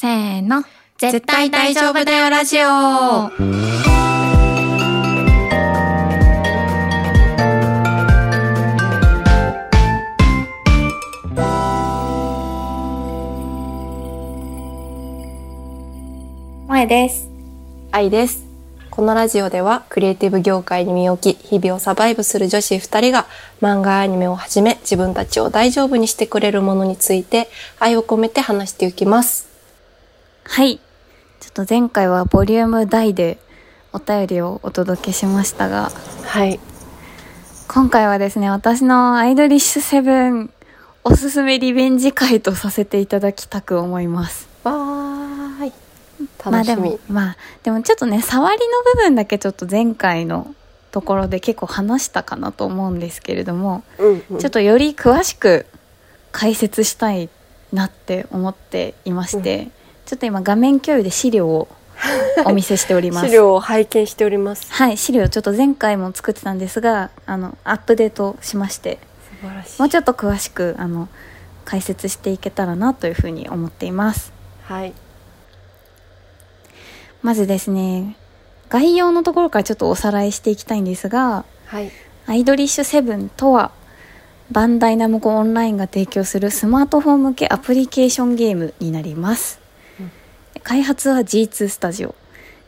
せーの。絶対大丈夫だよラジオ萌です。愛です。このラジオではクリエイティブ業界に身を置き、日々をサバイブする女子二人が漫画アニメをはじめ自分たちを大丈夫にしてくれるものについて愛を込めて話していきます。はい。ちょっと前回はボリューム大でお便りをお届けしましたが、はい。今回はですね、私のアイドリッシュセブンおすすめリベンジ会とさせていただきたく思います。わーい。まあで。も、まあ、でもちょっとね、触りの部分だけちょっと前回のところで結構話したかなと思うんですけれども、うんうんちょっとより詳しく解説したいなって思っていまして、ちょっと今画面共有で資料をお見せしております。資料を拝見しております。はい、資料ちょっと前回も作ってたんですが、あの、アップデートしまして、素晴らしい。もうちょっと詳しく、あの、解説していけたらなというふうに思っています。はい。まずですね、概要のところからちょっとおさらいしていきたいんですが、はい。アイドリッシュセブンとは、バンダイナムコオンラインが提供するスマートフォン向けアプリケーションゲームになります。うん開発は G2 スタジオ。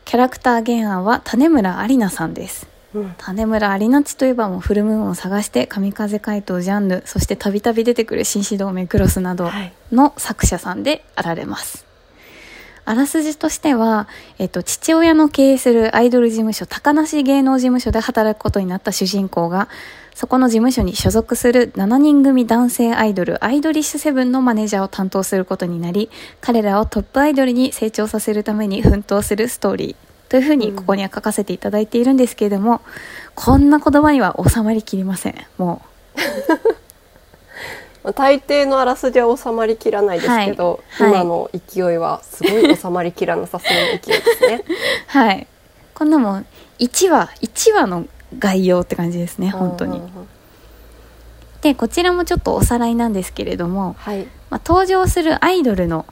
キャラクター原案は種村有奈さんです。うん。種村有奈地といえばもうフルムーンを探して神風怪盗ジャンヌそしてたびたび出てくる紳士同盟クロスなどはいの作者さんであられます、あらすじとしては、えっと、父親の経営するアイドル事務所高梨芸能事務所で働くことになった主人公がそこの事務所に所属する7人組男性アイドルアイドリッシュセブンのマネージャーを担当することになり彼らをトップアイドルに成長させるために奮闘するストーリーというふうにここには書かせていただいているんですけれども、こんな言葉には収まりきりません。もまあ 大抵のあらすじは収まりきらないですけど、はい。はい。今の勢いはすごい収まりきらなさそうな勢いですね。う はい。こんなもん1話1話の概要って感じですね本当にでこちらもちょっとおさらいなんですけれども、はい。まあ、登場するアイドルの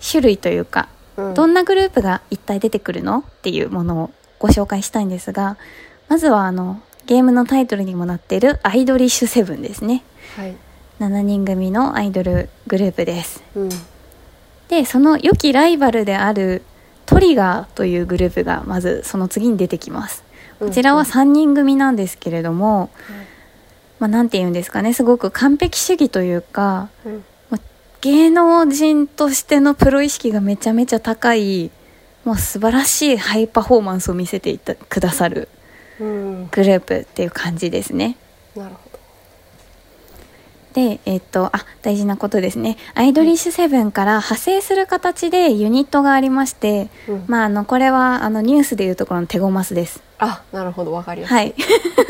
種類というかうんどんなグループが一体出てくるのっていうものをご紹介したいんですがまずはあのゲームのタイトルにもなっているアイドリッシュセブンですねはい。7人組のアイドルグループですうん。でその良きライバルであるトリガーというグループがまずその次に出てきますこちらは3人組なんですけれども、まあ、なんて言うんですかねすごく完璧主義というかうん芸能人としてのプロ意識がめちゃめちゃ高いもう素晴らしいハイパフォーマンスを見せていたくださるうん。グループっていう感じですねなるほど。でえっとあ大事なことですね。アイドリッシュセブンから派生する形でユニットがありまして、うん。まああのこれはあのニュースでいうところのテゴマスです。あ、なるほど、わかりやすい。はい。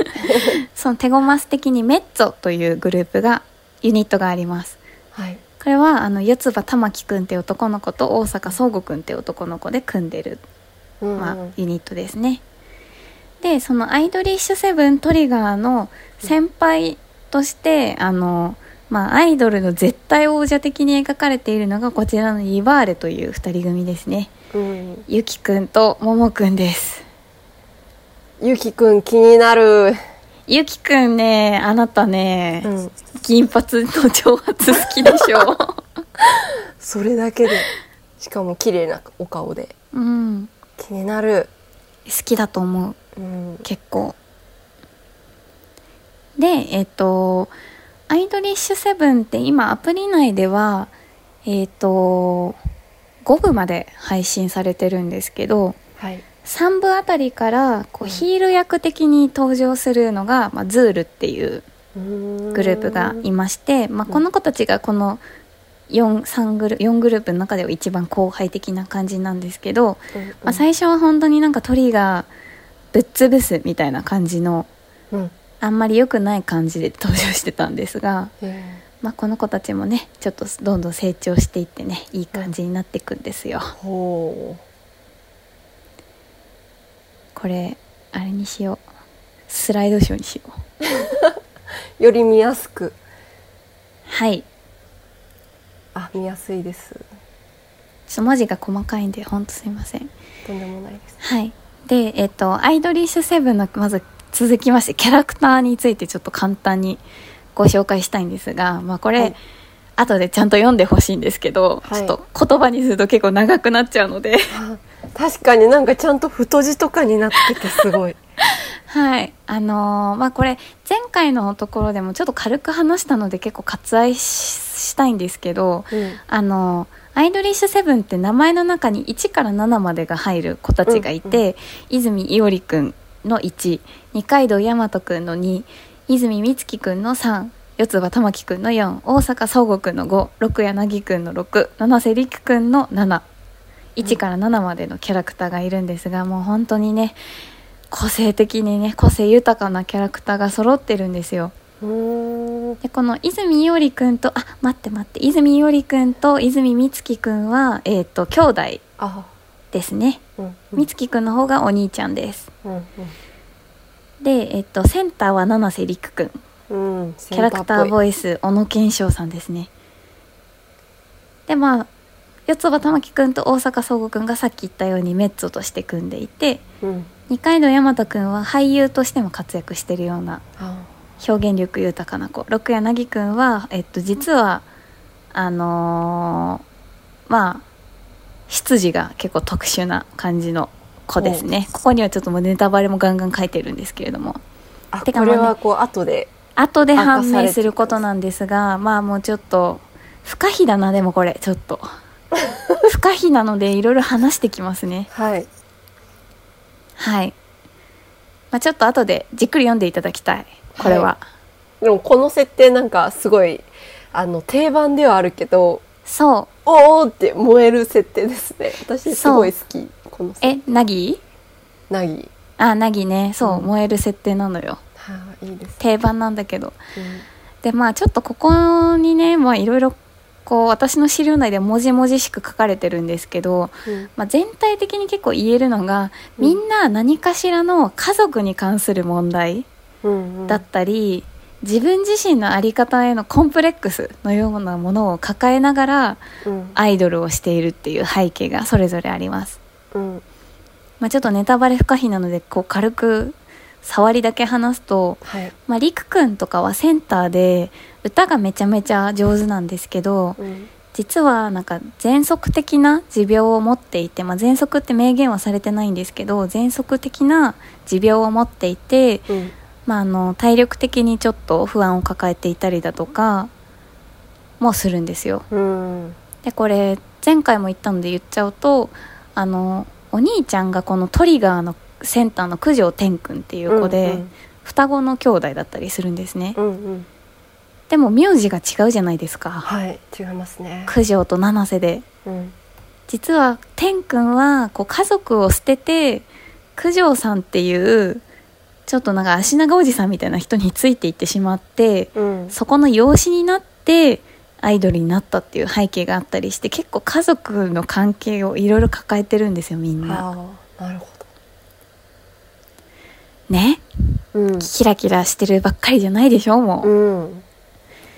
そのテゴマス的にメッツォというグループがユニットがあります。はい。これはあの四葉玉樹くんって男の子と大阪壮吾くんって男の子で組んでる、うん。まあ、ユニットですね。でそのアイドリッシュセブントリガーの先輩としてあの、まあ、アイドルの絶対王者的に描かれているのがこちらのイバーレという二人組ですねうん。ゆきくんとももくんですゆきくん気になる。ゆきくんねあなたね、うん。金髪の長髪好きでしょ？それだけで、しかも綺麗なお顔でうん気になる。好きだと思ううん。結構でえっ、とアイドリッシュセブンって今アプリ内ではえっ、と5部まで配信されてるんですけどはい。3部あたりからこうヒール役的に登場するのが、まあ、ズールっていうググループがいまして、まあ、この子たちがこの 4, 3グル4グループの中では一番後輩的な感じなんですけど、まあ、最初は本当になんか鳥がぶっ潰すみたいな感じのうん。あんまり良くない感じで登場してたんですが、えまあ、この子たちもねちょっとどんどん成長していってねいい感じになっていくんですよ。ーほこれあれにしようスライドショーにしようう。より見やすく。はいあ、見やすいです。ちょっと文字が細かいんでほんとすいませんとんでもないですはいでえっ、とアイドリッシュセブンのまず続きましてキャラクターについてちょっと簡単にご紹介したいんですがまあこれ、はい。後でちゃんと読んでほしいんですけど、はい。ちょっと言葉にすると結構長くなっちゃうので。確かになんかちゃんと太字とかになっててすごい。はい。あのーまあこれ前回のところでもちょっと軽く話したので結構割愛ししたいんですけどうん。あのアイドリッシュセブンって名前の中に1から7までが入る子たちがいて、泉伊織くんの1二階堂大和くんの2泉美月くんの3四つ葉玉樹くんの4大阪総合くんの5六柳くんの6七瀬陸くんの71から7までのキャラクターがいるんですが、もう本当にね個性的にね個性豊かなキャラクターが揃ってるんですよ。でこの泉伊織くんとあ待って待って泉伊織くんと泉美月くんはえっ、と兄弟。あですね。うん美月くんの方がお兄ちゃんです。うんでえっ、とセンターは七瀬陸くん。うんうんキャラクターボイイス小野賢章さんですね。でまあ四つ葉玉樹くんと大阪総合くんがさっき言ったようにメッツォとして組んでいてうん。二階堂大和くんは俳優としても活躍してるようなあ表現力豊かな子。六柳くんは、えっと、実はあのーまあ出自が結構特殊な感じの子ですね。ここにはちょっともうネタバレもガンガン書いてるんですけれども。あてかまあねこれはこう後で。後で判明することなんですがまあもうちょっと不可避だなでもこれちょっと。不可避なのでいろいろ話してきますね。はい。はい、まあ、ちょっと後でじっくり読んでいただきたい。これは、はでもこの設定なんかすごいあの定番ではあるけどそう。おーって燃える設定ですね。私すごい好きこのえナギなぎあナギね。そう、うん。燃える設定なのよ。はあいいです定番なんだけど。うでまあちょっとここにねまあいろいろこう私の資料内で文字文字しく書かれてるんですけど、んうん。まあ、全体的に結構言えるのがうん。みんな何かしらの家族に関する問題うんうん。だったり、自分自身の在り方へのコンプレックスのようなものを抱えながらうん。アイドルをしているっていう背景がそれぞれあります。うん。まあ、ちょっとネタバレ不可避なのでこう軽く触りだけ話すと、はい。まあ、りくくんとかはセンターで歌がめちゃめちゃ上手なんですけどうん。実はなんか喘息的な持病を持っていて、まあ、喘息って明言はされてないんですけど喘息的な持病を持っていて、うんまあ、あの体力的にちょっと不安を抱えていたりだとかもするんですよ。うん。でこれ前回も言ったので言っちゃうとあのお兄ちゃんがこのトリガーのセンターの九条天くんっていう子で、うん双子の兄弟だったりするんですね。うんうん。でも名字が違うじゃないですか。はい違いますね。九条と七瀬で。うん。実は天くんはこう家族を捨てて九条さんっていうちょっとなんか足長おじさんみたいな人についていってしまってうん。そこの養子になってアイドルになったっていう背景があったりして結構家族の関係をいろいろ抱えてるんですよみんな。ああなるほね？どうん。キラキラしてるばっかりじゃないでしょもう。うん。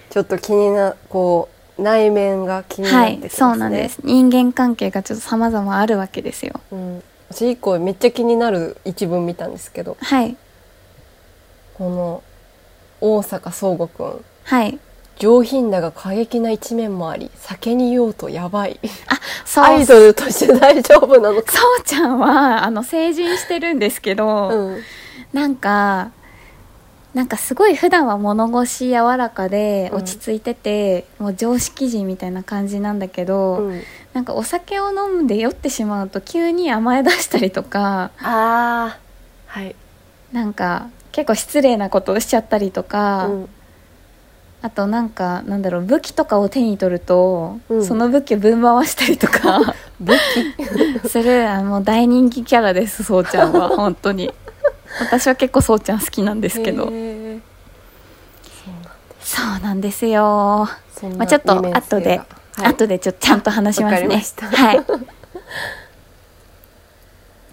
ちょっと気になこう内面が気になはいってきますね。そうなんです。人間関係がちょっと様々あるわけですよ。うん。私以降めっちゃ気になる一文見たんですけど。はいこの大阪総吾くん。はい。上品だが過激な一面もあり酒に酔うとやばい。そう。アイドルとして大丈夫なのか。そうちゃんはあの成人してるんですけど、うん。なんかなんかすごい普段は物腰柔らかでうん。落ち着いてて、もう常識人みたいな感じなんだけど、うん。なんかお酒を飲んで酔ってしまうと急に甘え出したりとかああはいなんか結構失礼なことをしちゃったりとか、うん。あとなんかなんだろう武器とかを手に取ると、うん。その武器をぶん回したりとか 武器？する。あの大人気キャラですそうちゃんは 本当に。私は結構そうちゃん好きなんですけど。そうなんですよ。まあちょっと後で、がはい。後でちょっとちゃんと話しますね。はい。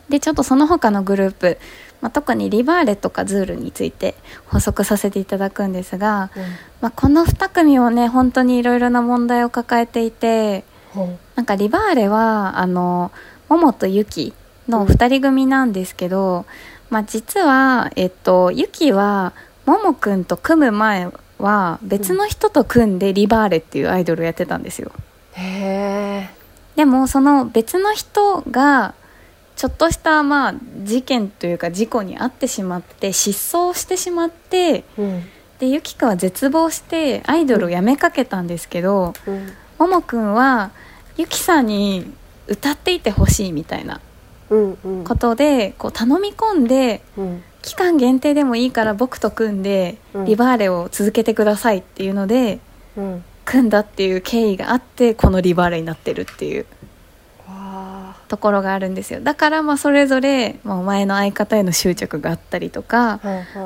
でちょっとその他のグループ、まあ、特にリバーレとかズールについて補足させていただくんですが、うん。まあ、この2組もね本当にいろいろな問題を抱えていてほなんかリバーレはあのモモとユキの2人組なんですけど、まあ、実は、えっと、ユキはモモくんと組む前は別の人と組んでリバーレっていうアイドルをやってたんですよ。うへえでもその別の人がちょっとしたまあ事件というか事故に遭ってしまって失踪してしまってうん。でユキくんは絶望してアイドルを辞めかけたんですけど、うん。ももくんはユキさんに歌っていてほしいみたいなことでこう頼み込んでうん。期間限定でもいいから僕と組んでうん。リバーレを続けてくださいっていうのでうん。組んだっていう経緯があってこのリバーレになってるっていう。わところがあるんですよ。だからまあそれぞれまあ前の相方への執着があったりとか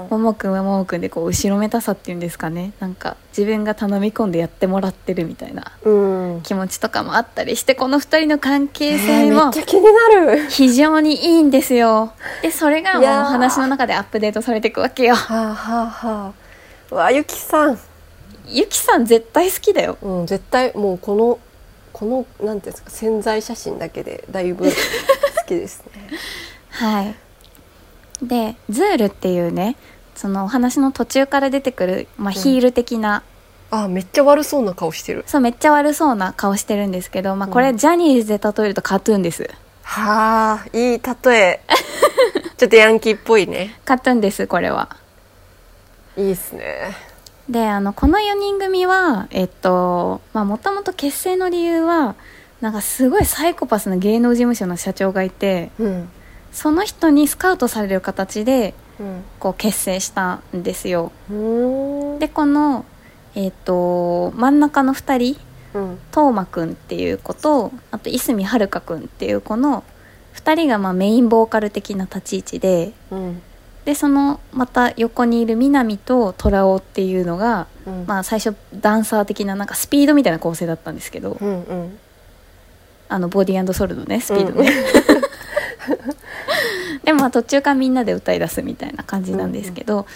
ももくんはももくんでこう後ろめたさっていうんですかね。なんか自分が頼み込んでやってもらってるみたいなうん。気持ちとかもあったりしてこの2人の関係えー性もめっちゃ気になる。非常にいいんですよ。でそれがもう話の中でアップデートされていくわけよ。はあはあはあ。わあゆきさん。ゆきさん絶対好きだよ。うん絶対もうこのこのなんていうんですか潜在写真だけでだいぶ好きですね。はい。でズールっていうねそのお話の途中から出てくる、まあ、ヒール的な、あめっちゃ悪そうな顔してる。そうめっちゃ悪そうな顔してるんですけど、まあ、これ、うん。ジャニーズで例えるとカトゥーンです。はあいい例え。ちょっとヤンキーっぽいね。カトゥーンですこれは。いいっすねであのこの4人組はえっとまあもともと結成の理由はなんかすごいサイコパスな芸能事務所の社長がいてうん。その人にスカウトされる形でうん。こう結成したんですよ。でこのえっと真ん中の2人うん。トーマくんっていう子とあと泉遥香くんっていう子の2人がまあメインボーカル的な立ち位置でうんでそのまた横にいる南と虎尾っていうのがうん。まあ最初ダンサー的ななんかスピードみたいな構成だったんですけど、うんうん。あのボディソルのねスピードね、でもまあ途中からみんなで歌い出すみたいな感じなんですけど、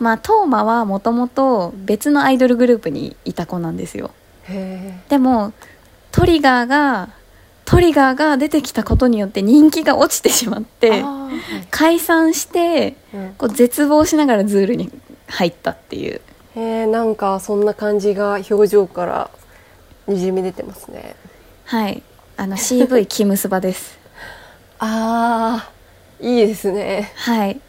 まあトーマはもともと別のアイドルグループにいた子なんですよ。へでもトリガーがトリガーが出てきたことによって人気が落ちてしまっえてあ解散してーうん。こう絶望しながらズールに入ったっていう。へえなんかそんな感じが表情からにじみ出てますね。はい。あの CV キムスバです。あーいいですね。はい。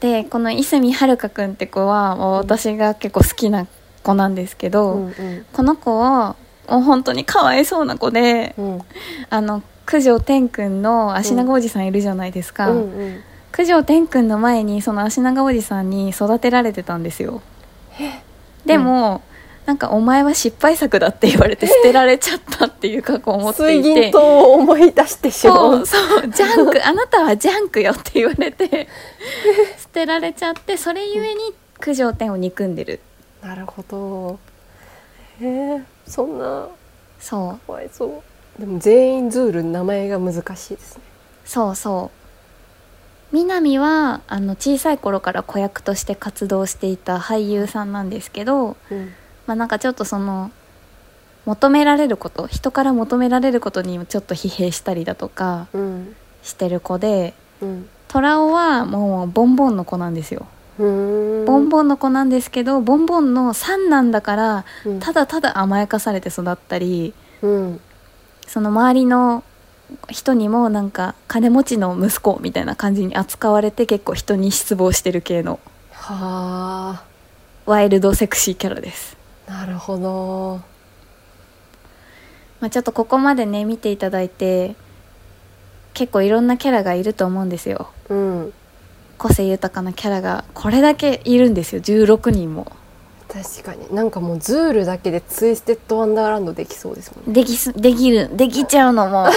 でこの泉遥香くんって子は私が結構好きな子なんですけど、うんうん。この子はもう本当にかわいそうな子でうん。あの九条天くんの足長おじさんいるじゃないですか、うんうん。九条天くんの前にその足長おじさんに育てられてたんですよ。でも、なんかお前は失敗作だって言われて捨てられちゃったっていう過去を持って水いて。銀灯を思い出してしまう。そうジャンク あなたはジャンクよって言われて捨てられちゃってそれゆえに九条天を憎んでる。なるほど。へえそんな。そう。かわいそう。でも全員ズール名前が難しいですね。そうそう。南はあの小さい頃から子役として活動していた俳優さんなんですけど、うん。まあ、なんかちょっとその求められること人から求められることにちょっと疲弊したりだとかうん。してる子でうん。虎尾はもうボンボンの子なんですよボンボンの子なんですけどボンボンの三男だからうん。ただただ甘やかされて育ったりうん。その周りの人にもなんか金持ちの息子みたいな感じに扱われて結構人に失望してる系のはワイルドセクシーキャラです、あなるほど。まあ、ちょっとここまでね見ていただいて結構いろんなキャラがいると思うんですよ。うん個性豊かなキャラがこれだけいるんですよ。16人も。確かに。なんかもうズールだけでツイステッドワンダーランドできそうですもんね。できすできる。できちゃうのも。う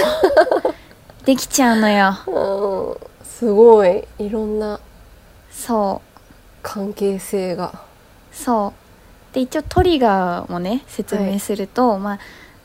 できちゃうのよ。うん。すごい。いろんなそう。関係性が。そう。で一応トリガーもね説明すると、まあ、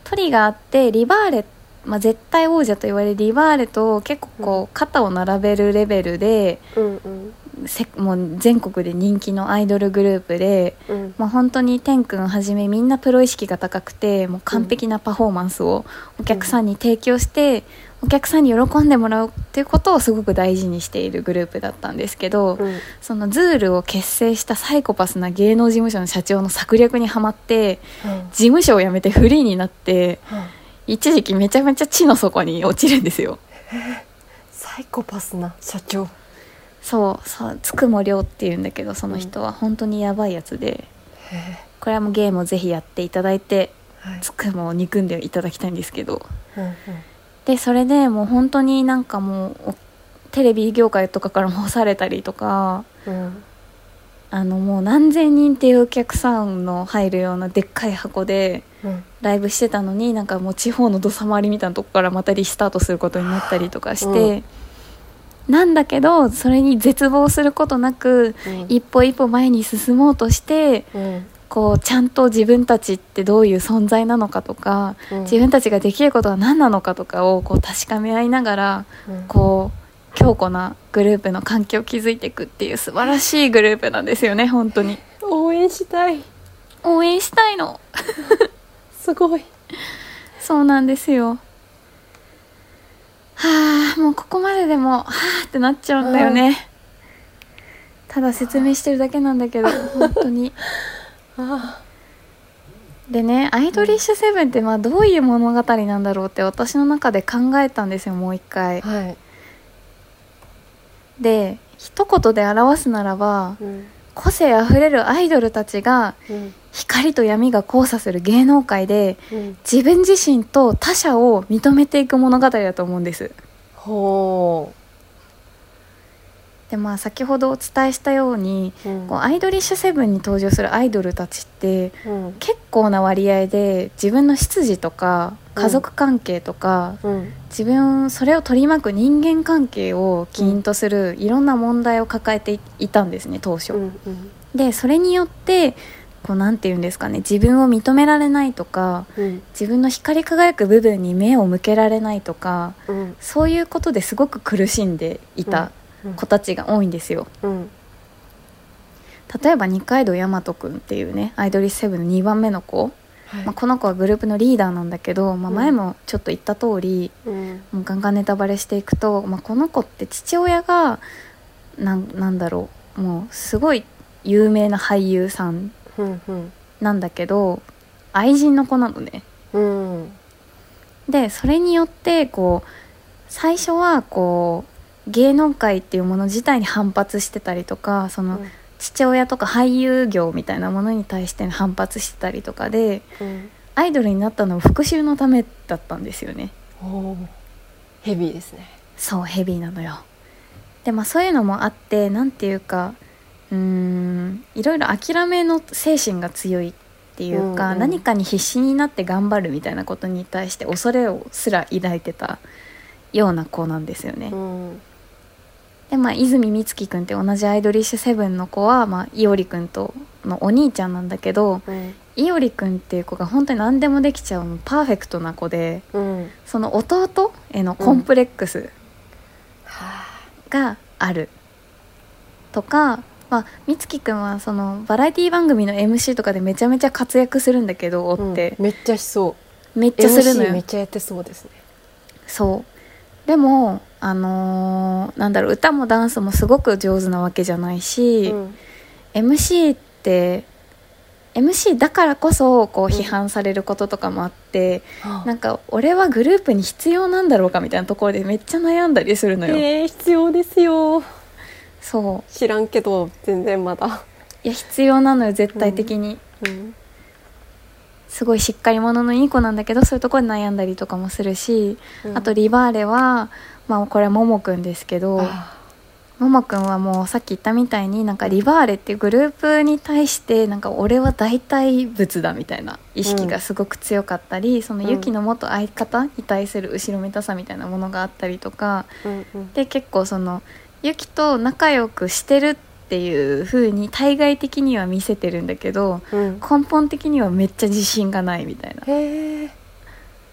トリガーってリバーレ、まあ、絶対王者と言われるリバーレと結構こう肩を並べるレベルでうんうん。せもう全国で人気のアイドルグループで、うん。まあ、本当に天くんはじめみんなプロ意識が高くてもう完璧なパフォーマンスをお客さんに提供して、お客さんに喜んでもらうっていうことをすごく大事にしているグループだったんですけど、うん。そのズールを結成したサイコパスな芸能事務所の社長の策略にはまって事務所を辞めてフリーになって一時期めちゃめちゃ地の底に落ちるんですよ。サイコパスな社長。そうそうつくもりょうっていうんだけどその人は本当にやばいやつでへこれはもうゲームをぜひやっていただいてえはい。つくもを憎んでいただきたいんですけど。うんうん。でそれでもう本当になんかもうおテレビ業界とかからも干されたりとかうん。あのもう何千人っていうお客さんの入るようなでっかい箱でうんライブしてたのになんかもう地方の土佐回りみたいなとこからまたリスタートすることになったりとかして、なんだけどそれに絶望することなくうん。一歩一歩前に進もうとしてうん。こうちゃんと自分たちってどういう存在なのかとかうん。自分たちができることは何なのかとかをこう確かめ合いながらうん。こう強固なグループの関係を築いていくっていう素晴らしいグループなんですよね本当に。応援したい。応援したいの すごい。そうなんですよ。はあもうここまででもはあってなっちゃうんだよね。ただ説明してるだけなんだけど本当に。あでね「アイドリッシュセブン」ってまあどういう物語なんだろうって私の中で考えたんですよもう一回。あはい。で一言で表すならばうん。個性あふれるアイドルたちがうん光と闇が交差する芸能界でうん。自分自身と他者を認めていく物語だと思うんです。ほでまあ先ほどお伝えしたようにううん。こうアイドリッシュセブンに登場するアイドルたちってうん。結構な割合で自分の出自とか家族関係とか、うん。自分それを取り巻く人間関係を起因とするいろんな問題を抱えていたんですね当初。うん。でそれによってこうなんて言うんですかね自分を認められないとかうん。自分の光り輝く部分に目を向けられないとかうん。そういうことですごく苦しんでいたうん。子たちが多いんですよ。うん。例えば二階堂大和くんっていうねアイドリッシュセブンの2番目の子、はい。まあ、この子はグループのリーダーなんだけど、まあ、うん。前もちょっと言った通り、うん。もうガンガンネタバレしていくと、まあ、この子って父親がなんなんだろうもうすごい有名な俳優さんなんだけど愛人の子なのね。うんでそれによってこう最初はこう芸能界っていうもの自体に反発してたりとかその父親とか俳優業みたいなものに対して反発してたりとかでうんアイドルになったのは復讐のためだったんですよね。ヘビーですね。そうヘビーなのよ。でまあそういうのもあってなんていうかうーん。いろいろ諦めの精神が強いっていうか、うんうん。何かに必死になって頑張るみたいなことに対して恐れをすら抱いてたような子なんですよね、うん。でまあ泉美月くんって同じアイドリッシュセブンの子は、まあ、いおりくんとのお兄ちゃんなんだけどうん。いおりくんっていう子が本当に何でもできちゃうパーフェクトな子でうん。その弟へのコンプレックスはがある、とか、まあ、美月くんはそのバラエティ番組の MC とかでめちゃめちゃ活躍するんだけどあ追って、うんめっちゃしそう。めっちゃするの MC めよっちゃやってそうですね。そう。でもあのーなんだろう歌もダンスもすごく上手なわけじゃないし、うん。MC って MC だからこそこううん。批判されることとかもあって、はあ。なんか俺はグループに必要なんだろうかみたいなところでめっちゃ悩んだりするのよ、えー、必要ですよそう。知らんけど全然まだ。いや必要なのよ絶対的に、うんすごいしっかり者のいい子なんだけどそういうところで悩んだりとかもするし、あとリバーレはまあこれはももくんですけどあももくんはもうさっき言ったみたいになんかリバーレっていうグループに対してなんか俺は代替物だみたいな意識がすごく強かったり、そのユキの元相方に対する後ろめたさみたいなものがあったりとかうんうん。で結構そのユキと仲良くしてるっていう風に対外的には見せてるんだけどうん。根本的にはめっちゃ自信がないみたいな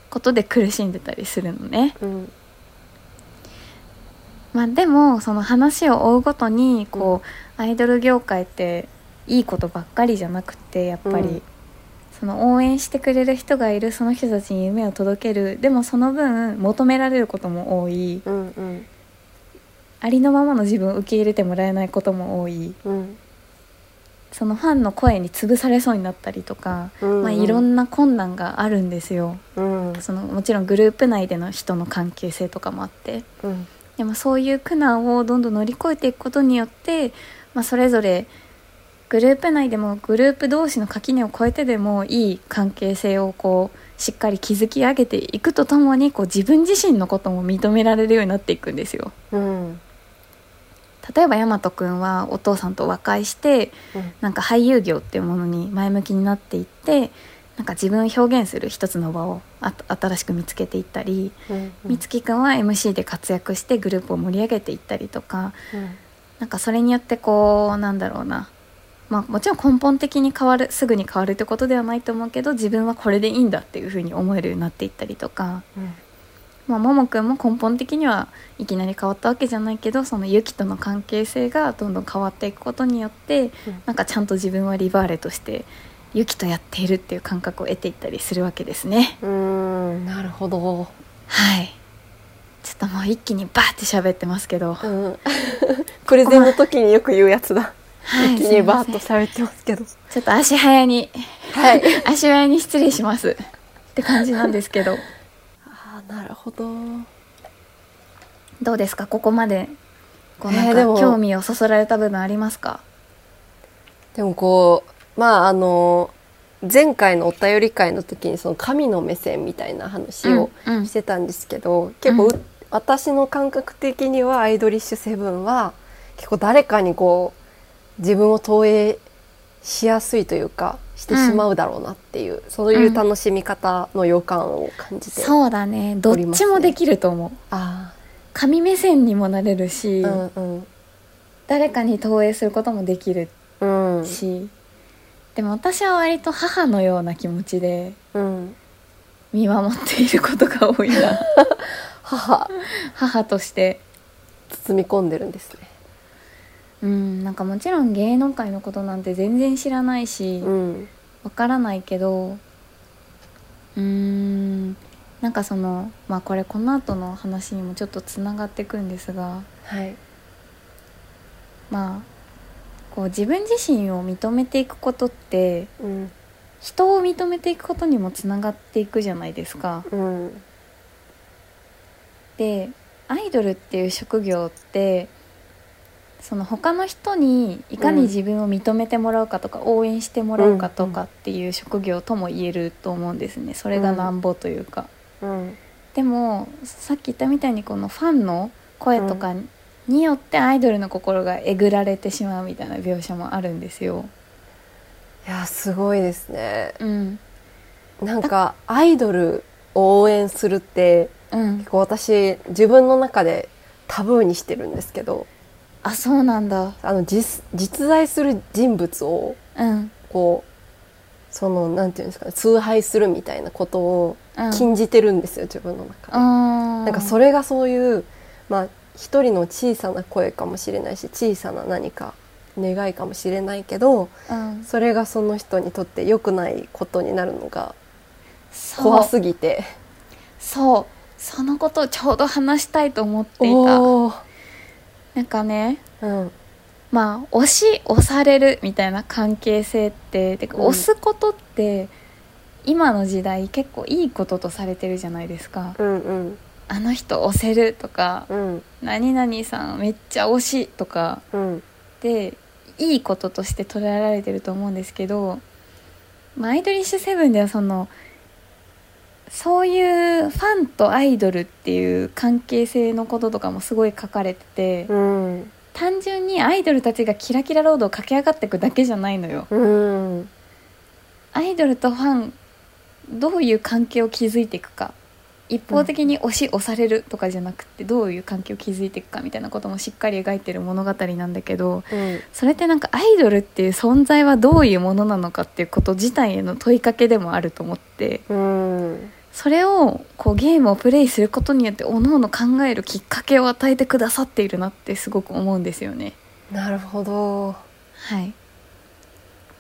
ことで苦しんでたりするのね。うん。まあでもその話を追うごとにこう、アイドル業界っていいことばっかりじゃなくてやっぱり、うん。その応援してくれる人がいるその人たちに夢を届ける。でもその分求められることも多い。うんうんありのままの自分を受け入れてもらえないことも多い。うん。そのファンの声に潰されそうになったりとか、うんまあ、いろんな困難があるんですよ。うん。そのもちろんグループ内での人の関係性とかもあって。うん。でもそういう苦難をどんどん乗り越えていくことによって、まあ、それぞれグループ内でもグループ同士の垣根を越えてでもいい関係性をこうしっかり築き上げていくとともにこう自分自身のことも認められるようになっていくんですよ。うん例えば大和くんはお父さんと和解してなんか俳優業っていうものに前向きになっていってなんか自分を表現する一つの場をあ新しく見つけていったりうん。美月くんは MC で活躍してグループを盛り上げていったりとかなんかそれによってこうなんだろうな。まあもちろん根本的に変わるすぐに変わるってことではないと思うけど自分はこれでいいんだっていうふうに思えるようになっていったりとか、まあ、ももくんも根本的にはいきなり変わったわけじゃないけどそのユキとの関係性がどんどん変わっていくことによって、なんかちゃんと自分はリバーレとしてユキとやっているっていう感覚を得ていったりするわけですね。うんなるほど。はい。ちょっともう一気にバーって喋ってますけど、うん。プレゼンの時によく言うやつだ。はい一気にバーッと喋ってますけど。ちょっと足早に。はい。足早に失礼します。って感じなんですけどなるほど。どうですか？ここまでこうなんか興味をそそられた部分ありますか、でもこうまああの前回のお便り会の時にその神の目線みたいな話をうんうん。してたんですけど、結構う、うん。私の感覚的にはアイドリッシュセブンは結構誰かにこう自分を投影しやすいというかしてしまうだろうなっていう、そういう楽しみ方の予感を感じて、そうだね。どっちもできると思う、あ神目線にもなれるし、あうんうん。誰かに投影することもできるうん。し、でも私は割と母のような気持ちでうん。見守っていることが多いな。母。母として。包み込んでるんですねうんなんかもちろん芸能界のことなんて全然知らないしうん。わからないけどうーんなんかそのまあこれこの後の話にもちょっとつながってくんですがはい。まあこう自分自身を認めていくことってうん。人を認めていくことにもつながっていくじゃないですか。うん。でアイドルっていう職業ってその他の人にいかに自分を認めてもらうかとか、応援してもらうかとかっていう職業とも言えると思うんですね。それがなんぼというか。うん。でもさっき言ったみたいにこのファンの声とかによってアイドルの心がえぐられてしまうみたいな描写もあるんですよ。いやすごいですね。うん、なんかアイドルを応援するってうん。結、構私自分の中でタブーにしてるんですけどあそうなんだ。あの実実在する人物をうん、こうそのなんていうんですかね崇拝するみたいなことをうん、禁じてるんですよ、自分の中で。なんかそれがそういうまあ一人の小さな声かもしれないし小さな何か願いかもしれないけどうん、それがその人にとって良くないことになるのが怖すぎて。そう。そのことをちょうど話したいと思っていたなんかねうん。まあ押し押されるみたいな関係性っててかうん。押すことって今の時代結構いいこととされてるじゃないですか。うんうん。あの人押せるとかうん。何々さんめっちゃ推しとかうん。でいいこととして捉えられてると思うんですけど、まあ、アイドリッシュセブンではそのそういうファンとアイドルっていう関係性のこととかもすごい書かれてて、うん単純にアイドルたちがキラキラロードを駆け上がっていくだけじゃないのよ。うん。アイドルとファンどういう関係を築いていくか一方的に押し押されるとかじゃなくてどういう関係を築いていくかみたいなこともしっかり描いてる物語なんだけどうん。それってなんかアイドルっていう存在はどういうものなのかっていうこと自体への問いかけでもあると思ってうん。それをこうゲームをプレイすることによっておのおの考えるきっかけを与えてくださっているなってすごく思うんですよね。なるほど。はい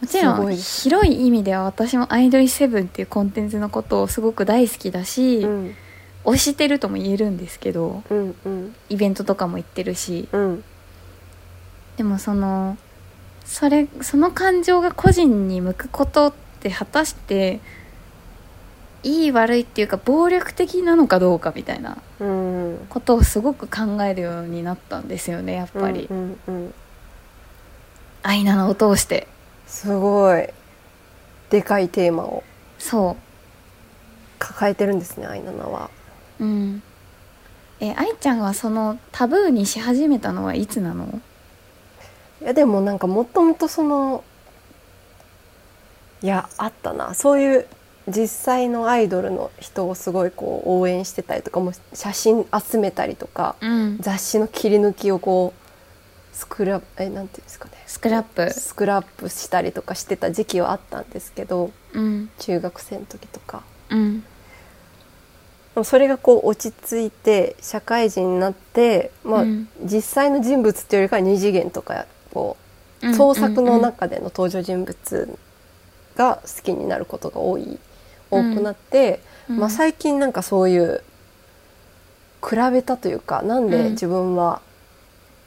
もちろん広い意味では私も「アイドリセブンっていうコンテンツのことをすごく大好きだし、うん。推してるとも言えるんですけどうんうん。イベントとかも行ってるしうん。でもそのそれその感情が個人に向くことって果たしていい悪いっていうか暴力的なのかどうかみたいなうん。ことをすごく考えるようになったんですよねやっぱり、うんうんうん。愛なのを通してすごい。でかいテーマを。そ抱えてるんですねアイナナは。ううん。え愛ちゃんはそのタブーにし始めたのはいつなの？いやでもなんかもともとそのいやあったな。そういう実際のアイドルの人をすごいこう応援してたりとかもう写真集めたりとかうん。雑誌の切り抜きをこうスクラえなんていうんですかね。スクラップ。スクラップしたりとかしてた時期はあったんですけどうん。中学生の時とか。うん。でもそれがこう落ち着いて社会人になって、まあうん。実際の人物っていうよりかは二次元とかこう創作の中での登場人物が好きになることが多い多くなって、うん。まあ、最近なんかそういう比べたというかなんで自分は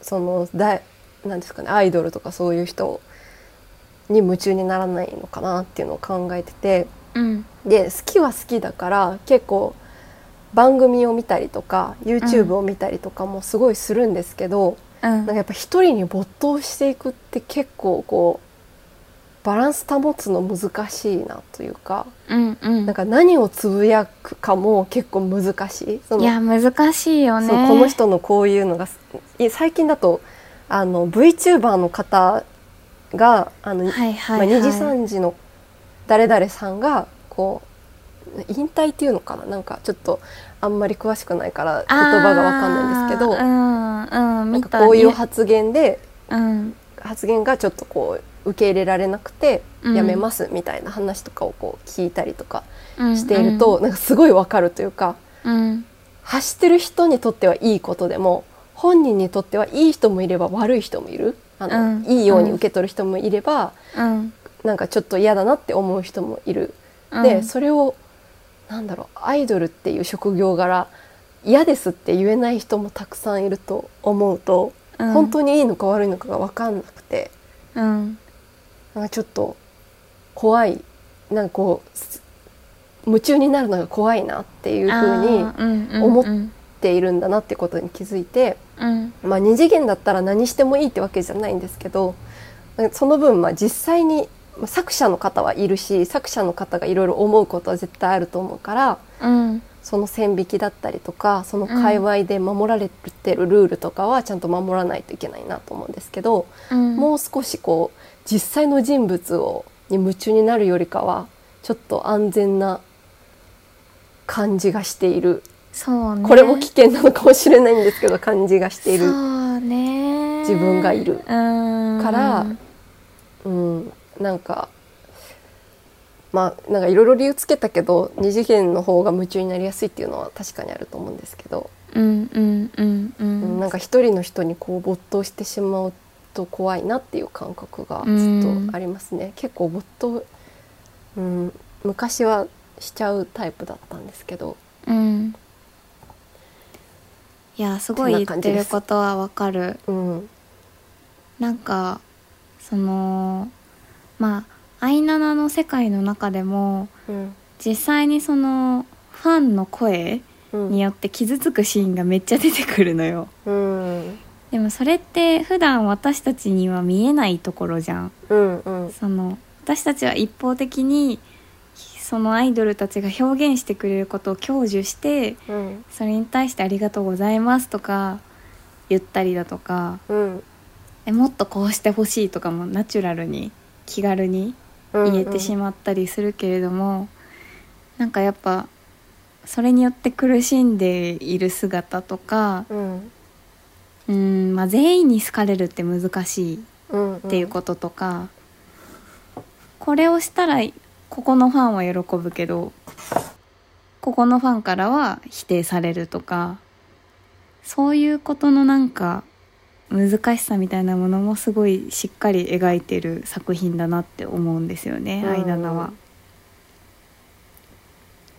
そのだなんですかねアイドルとかそういう人に夢中にならないのかなっていうのを考えててうん。で好きは好きだから結構番組を見たりとか YouTube を見たりとかもすごいするんですけど、うん。なんかやっぱ一人に没頭していくって結構こうバランス保つの難しいなというかうんうん。なんか何をつぶやくかも結構難しい。そのいや難しいよね。この人のこういうのが最近だとあの VTuber の方があの、はいはい、まあ、はい、2時3時の誰々さんがこう引退っていうのかな？なんかちょっとあんまり詳しくないから言葉がわかんないんですけど、あーうんうんなんかこういう発言でうん。発言がちょっとこう受け入れられなくてうん。やめますみたいな話とかをこう聞いたりとかうん。していると、なんかすごいわかるというかうん。発してる人にとってはいいことでも本人にとってはいい人もいれば悪い人もいる。あの、うん。いいように受け取る人もいれば、うん。なんかちょっと嫌だなって思う人もいる。うん。でそれをなんだろうアイドルっていう職業柄嫌ですって言えない人もたくさんいると思うと、うん。本当にいいのか悪いのかが分かんなくて。うんなんかちょっと怖いなんかこうす夢中になるのが怖いなっていうふうにに思っっているんだなってことに気づいて、うん。まあ、二次元だったら何してもいいってわけじゃないんですけどその分まあ実際にまあ作者の方はいるし作者の方がいろいろ思うことは絶対あると思うからうん。その線引きだったりとかその界隈で守られてるルールとかはちゃんと守らないといけないなと思うんですけど、うん。もう少しこう実際の人物をに夢中になるよりかはちょっと安全な感じがしている、そうね。これも危険なのかもしれないんですけど感じがしているそうね自分がいる。うん。からうん、なんかまあなんかいろいろ理由つけたけど二次元の方が夢中になりやすいっていうのは確かにあると思うんですけど、うんうんうんううん。んなんか一人の人にこう没頭してしまうと怖いなっていう感覚がずっとありますね、結構没頭、うん、昔はしちゃうタイプだったんですけど。うん。いやすごい言ってることはわかる。うん。なんかそのまあアイナナの世界の中でもうん。実際にそのファンの声うん。によって傷つくシーンがめっちゃ出てくるのよ。うんでもそれって普段私たちには見えないところじゃん。うんうん。その私たちは一方的にそのアイドルたちが表現してくれることを享受してうん。それに対して「ありがとうございます」とか言ったりだとかうん。えもっとこうしてほしいとかもナチュラルに気軽に言えてしまったりするけれども、なんかやっぱそれによって苦しんでいる姿とかうんうん、まあ、全員に好かれるって難しいうんっていうこととか、これをしたらここのファンは喜ぶけどここのファンからは否定されるとかそういうことのなんか難しさみたいなものもすごいしっかり描いてる作品だなって思うんですよね「うん。アイナナは。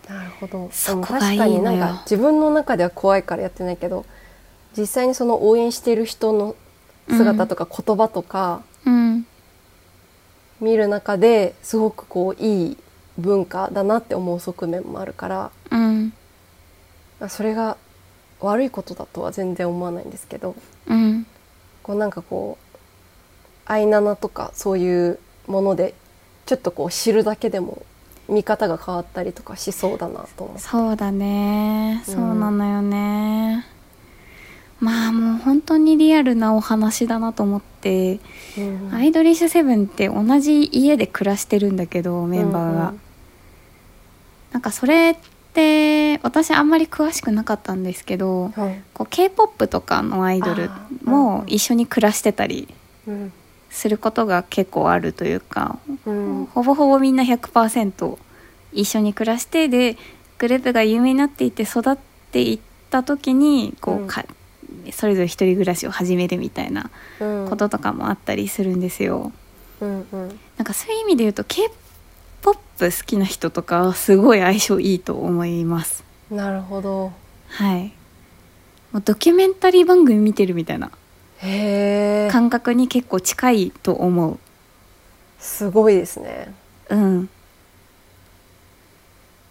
なるほど。そこがいいのよ。確かになんか自分の中では怖いからやってないけど実際にその応援している人の姿とか言葉とかうん。見る中ですごくこういい文化だなって思う側面もあるからうん。それが悪いことだとは全然思わないんですけどうん。こうなんかこうアイナナとかそういうものでちょっとこう知るだけでも見方が変わったりとかしそうだなと思って。そうだね。うんそうなのよね、まあもう本当にリアルなお話だなと思って、うんアイドリッシュセブンって同じ家で暮らしてるんだけどメンバーが、なんかそれって私あんまり詳しくなかったんですけどうんはい。こう k p o p とかのアイドルも一緒に暮らしてたりうんすることが結構あるというか、うん。ほぼほぼみんな100%一緒に暮らしてでグループが有名になっていって育っていった時にこう、うん。かそれぞれ一人暮らしを始めるみたいなうんこととかもあったりするんですよ。うんうんなんかそういう意味で言うと k p o p 好きな人とかはすごい相性いいと思います。なるほどはい。もうドキュメンタリー番組見てるみたいな感覚に結構近いと思う。すごいですねうん。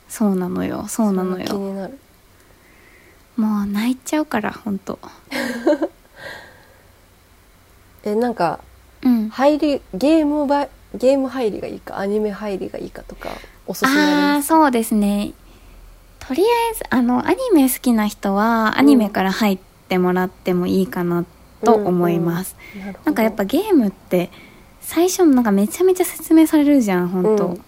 そうなのよ。そうなのれは気よ。になるもう泣いちゃうから、ほんと。えなんかうん。入りゲームばゲーム入りがいいかアニメ入りがいいかとかおすすめありあそうですね。とりあえず、あの、アニメ好きな人は、アニメから入ってもらってもいいかなと思います。なるほどなんかやっぱゲームって、最初なんかめちゃめちゃ説明されるじゃん、ほんと。うん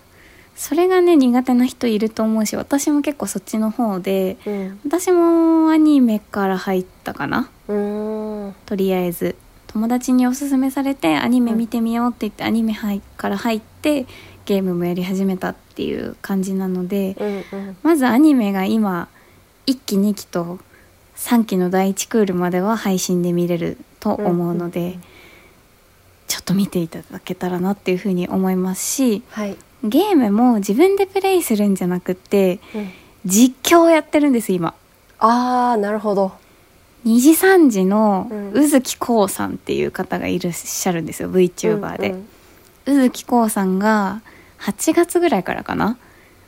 それがね、苦手な人いると思うし、私も結構そっちの方で、うん。私もアニメから入ったかな。とりあえず。友達におすすめされてアニメ見てみようって言って、アニメ入から入ってゲームもやり始めたっていう感じなので、うんうん。まずアニメが今1期2期と3期の第1クールまでは配信で見れると思うので、うんうんうん。ちょっと見ていただけたらなっていうふうに思いますしはい、ゲームも自分でプレイするんじゃなくってうん、実況をやってるんです今。ああなるほど。2時3時のうん。宇月こうさんっていう方がいらっしゃるんですよ VTuber で。うん宇月こうさんが8月ぐらいからかな、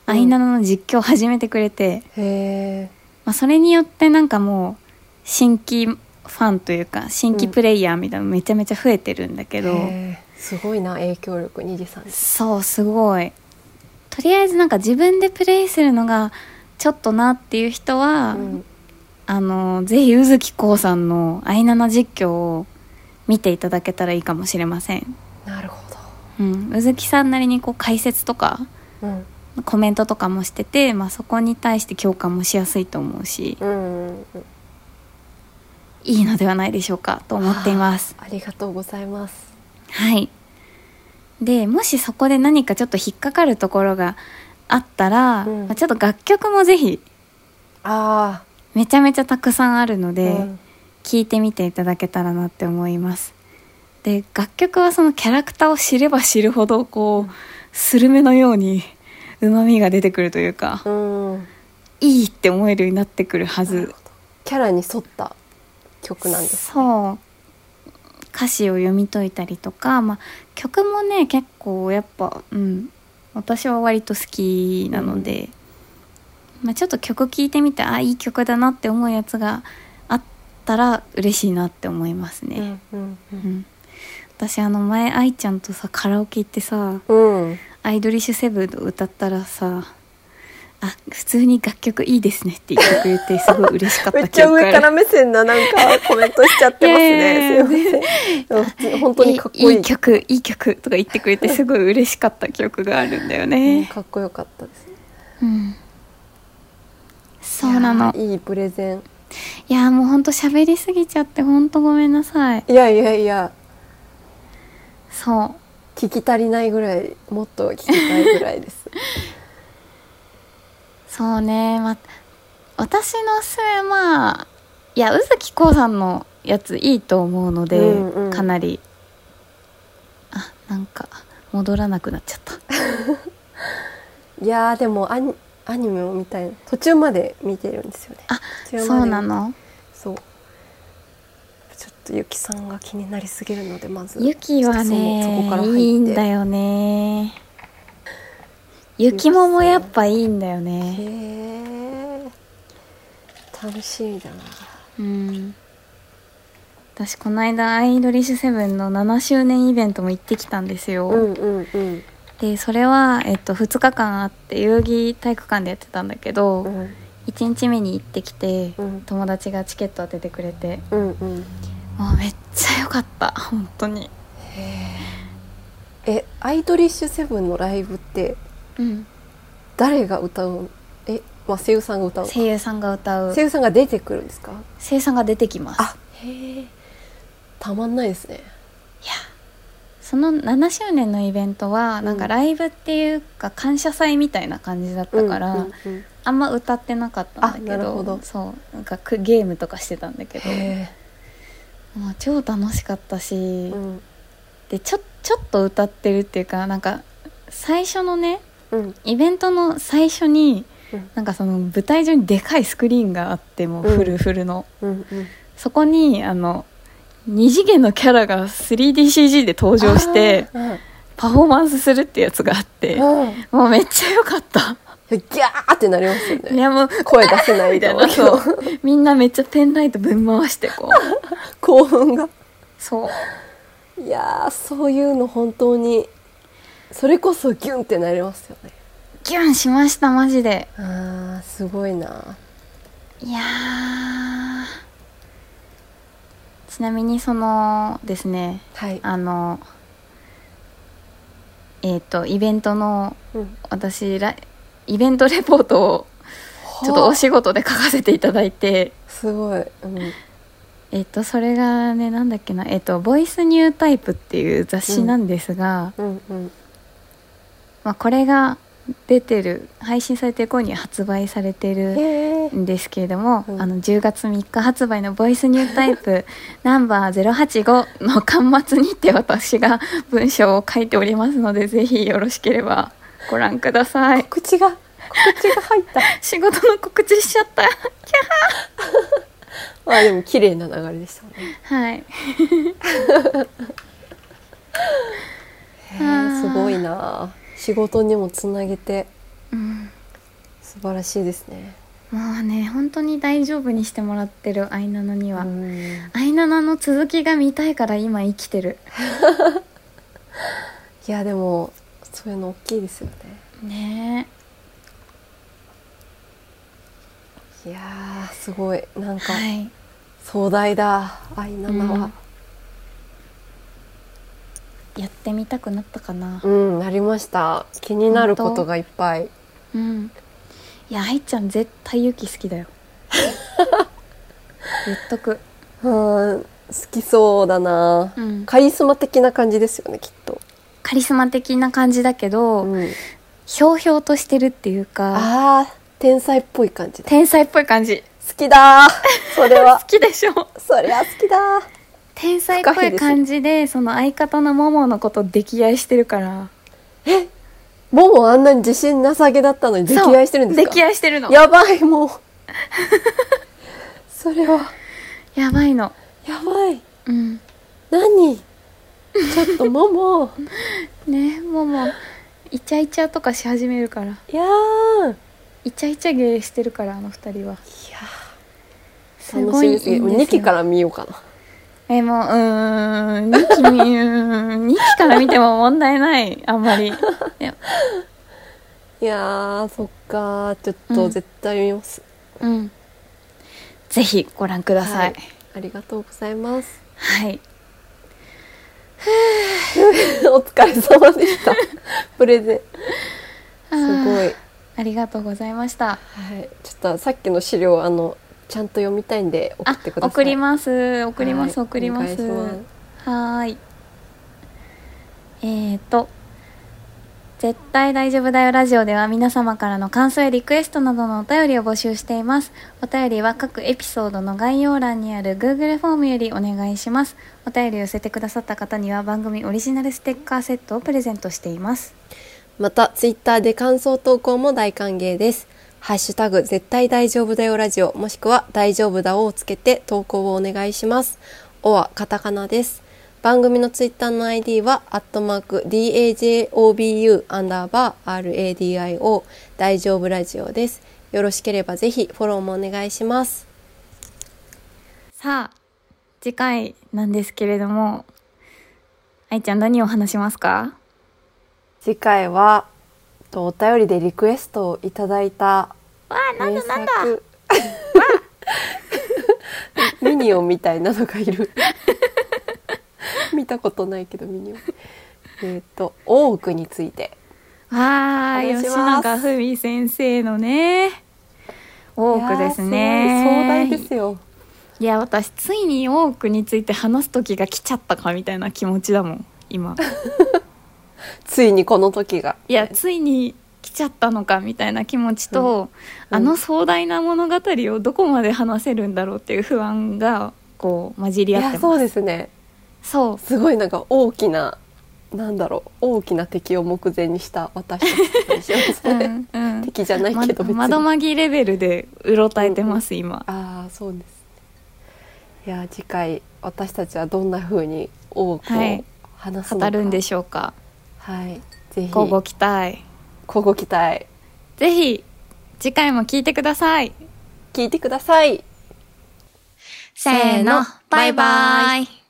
うん。アイナナの実況を始めてくれて、うんへえまあ、それによってなんかもう新規ファンというか新規プレイヤーみたいなのめちゃめちゃ増えてるんだけど、すごいな影響力2時3時そうすごい。とりあえずなんか自分でプレイするのがちょっとなっていう人は、うん。あのぜひ宇月こうさんのアイナナ実況を見ていただけたらいいかもしれません。なるほうん。宇月さんなりにこう解説とかどうん。コメントとかもしてて、まあ、そこに対して共感もしやすいと思うしうんうんうんいいのではないでしょうかと思っています。ありがとうございますはい。でもしそこで何かちょっと引っかかるところがあったら、うん。まあちょっと楽曲もぜひあめちゃめちゃたくさんあるのあ、で、うん。聴いてみていただけたらなって思います。で楽曲はそのキャラクターを知れば知るほどこうスルメのようにうまみが出てくるというかうん。いいって思えるようになってくるはず。キャラに沿った曲なんですそう歌詞を読み解いたりとか、まあ、曲もね結構やっぱうん私は割と好きなので、まあ、ちょっと曲聴いてみてあいい曲だなって思うやつがあったら嬉しいなって思いますね、うんうんうん。私あの前愛ちゃんとさカラオケ行ってさうん。うん「アイドリッシュセブン」を歌ったらさあ普通に楽曲いいですねって言ってくれてすごい嬉しかっ めっちゃ上から目線ななんかコメントしちゃってますね。すいません。本当にかっこいい。いい曲いい曲とか言ってくれてすごい嬉しかった記憶があるんだようんね、かっこよかったです。うん、そうなのいいいプレゼン。いやもうほんと喋りすぎちゃってほんとごめんなさいいやいやいや、そう聞き足りないぐらい、もっと聞きたいぐらいです。そうね。ま私のおすすめまあいや宇崎こうさんのやついいと思うので、うんうん。かなり。あなんか戻らなくなっちゃった。いやーでもアニアニメを見たい。途中まで見てるんですよね。あそうなの？そう。ちょっとゆきさんが気になりすぎるのでまず。ゆきはちょっとそそこから入って。ねいいんだよねゆきももやっぱいいんだよね。へえ楽しみだな。うん。私この間アイドリッシュセブンの7周年イベントも行ってきたんですよ、うんうんうん。でそれは、えっと、2日間あって代々木体育館でやってたんだけど、うん。1日目に行ってきて、うん。友達がチケット当ててくれて。うんうん。もうめっちゃ良かった。本当に。え。アイドリッシュセブンのライブってうん誰が歌う？え、まあ、声優さんが歌う声優さんが歌う。声優さんが出てくるんですか？声優さんが出てきます。あへえ。たまんないですね。その7周年のイベントはなんかうんライブっていうか感謝祭みたいな感じだったから、あんま歌ってなかったんだけどほど。そうなんかくゲームとかしてたんだけどへもう超楽しかったし、えうん。でちょちょっと歌ってるっていうかなんか最初のねうん。イベントの最初にうん。なんかその舞台上にでかいスクリーンがあってもうフルフルの、うんうん。そこにあの二次元のキャラが 3DCG で登場してパフォーマンスするってやつがあってうん。うんいもうめっちゃ良かった。やギャーってなりますよいねやもう声出せない みたいとなそう。みんなめっちゃペンライトぶん回してこう。興奮が。そう。いやーそういうの本当にそれこそギュンってなりますよね。ギュンしましたマジで。あーすごいな。いやー。ちなみにそのですねはい。あのえっ、とイベントのうん。私ライベントレポートをちょっとお仕事で書かせていただいて。すごい、うん、えっ、とそれがねなんだっけな。えっ、と「ボイスニュータイプ」っていう雑誌なんですが、うんうんまあ、これが出てる配信されてる頃に発売されてるんですけれども、うん。あの10月3日発売の「ボイスニュータイプ ナンバー085」の端末にて私が文章を書いておりますのでぜひよろしければご覧ください。口が口が入った。仕事の告知しちゃった。キ まあでも綺麗な流れでしたね。ャはい。へえすごいな仕事にもつなげてうん。素晴らしいですね。もうね本当に大丈夫にしてもらってるアイナナには、うん。アイナナの続きが見たいから今生きてる。いやでもそういうの大きいですよね。ね。いやーすごい。なんかはい。壮大だアイナナはやってみたくなったかな。うん、なりました。気になることがいっぱい。うん。いや愛ちゃん絶対ユキ好きだよ。言っとく。うん好きそうだな、うん。カリスマ的な感じですよねきっと、カリスマ的な感じだけど、うん、ひょうひょうとしてるっていうかあー天才っぽい感じだ。天才っぽい感じ。好きだーそれは。好きでしょ。そりゃ好きだー天才っぽい感じでその相方のモモのこと溺愛してるから。ももあんなに自信なさげだったのに溺愛してるんですか？溺愛してるの。やばいもう。それは。やばいの。やばい。うん。何？ちょっともも ねモモ。イチャイチャとかし始めるから。いやー。イチャイチャ芸してるからあの二人は。いやすごいいいんですよ。2期から見ようかなえもううーん2期見うーん2期から見ても問題ない。あんまり。い やいやーそっか。ーちょっうん。と絶対見ます、うん。ぜひご覧ください。ありがとうございます。はい、お疲れ様でした。プレゼン。あすーごい。ありがとうございました。はい。ちょっとさっきの資料あのちゃんと読みたいんで送あってください送ります送ります、はい送りますはーいえーと絶対大丈夫だよラジオでは皆様からの感想やリクエストなどのお便りを募集しています。お便りは各エピソードの概要欄にある Google フォームよりお願いします。お便りを寄せてくださった方には番組オリジナルステッカーセットをプレゼントしています。また、ツイッターで感想投稿も大歓迎です。ハッシュタグ、絶対大丈夫だよラジオ、もしくは大丈夫だをつけて投稿をお願いします。おはカタカナです。番組のツイッターの ID は、アットマーク、DAJOBU アンダーバー RADIO 大丈夫ラジオです。よろしければぜひフォローもお願いします。さあ、次回なんですけれども、愛ちゃん何を話しますか？次回は、とお便りでリクエストをいただいたわあ、なん名だなんだ。作ミニオンみたいなのがいる。見たことないけどミニオン。えっ、と大奥について。わあ、お願いし吉永文先生のね、多くですね。壮大ですよ。いや、私、ついに多くについて話す時が来ちゃったかみたいな気持ちだもん、今。ついにこの時が。いや、ついに来ちゃったのかみたいな気持ちと、うん。あの壮大な物語をどこまで話せるんだろうっていう不安が、こう、混じり合ってます。いやそうですね。そう。すごいなんか大きななんだろう大きな敵を目前にした私たちって感じしますうね、んうん。敵じゃないけど別に、ま窓まぎレベルでうろたえてます、今。ああそうですね。いや次回私たちはどんな風に大奥をはい。話すのか、語るんでしょうか。はいぜひ交互期待。交互期待ぜひ、次回も聞いてください。聞いてくださいせーの、バイバイ。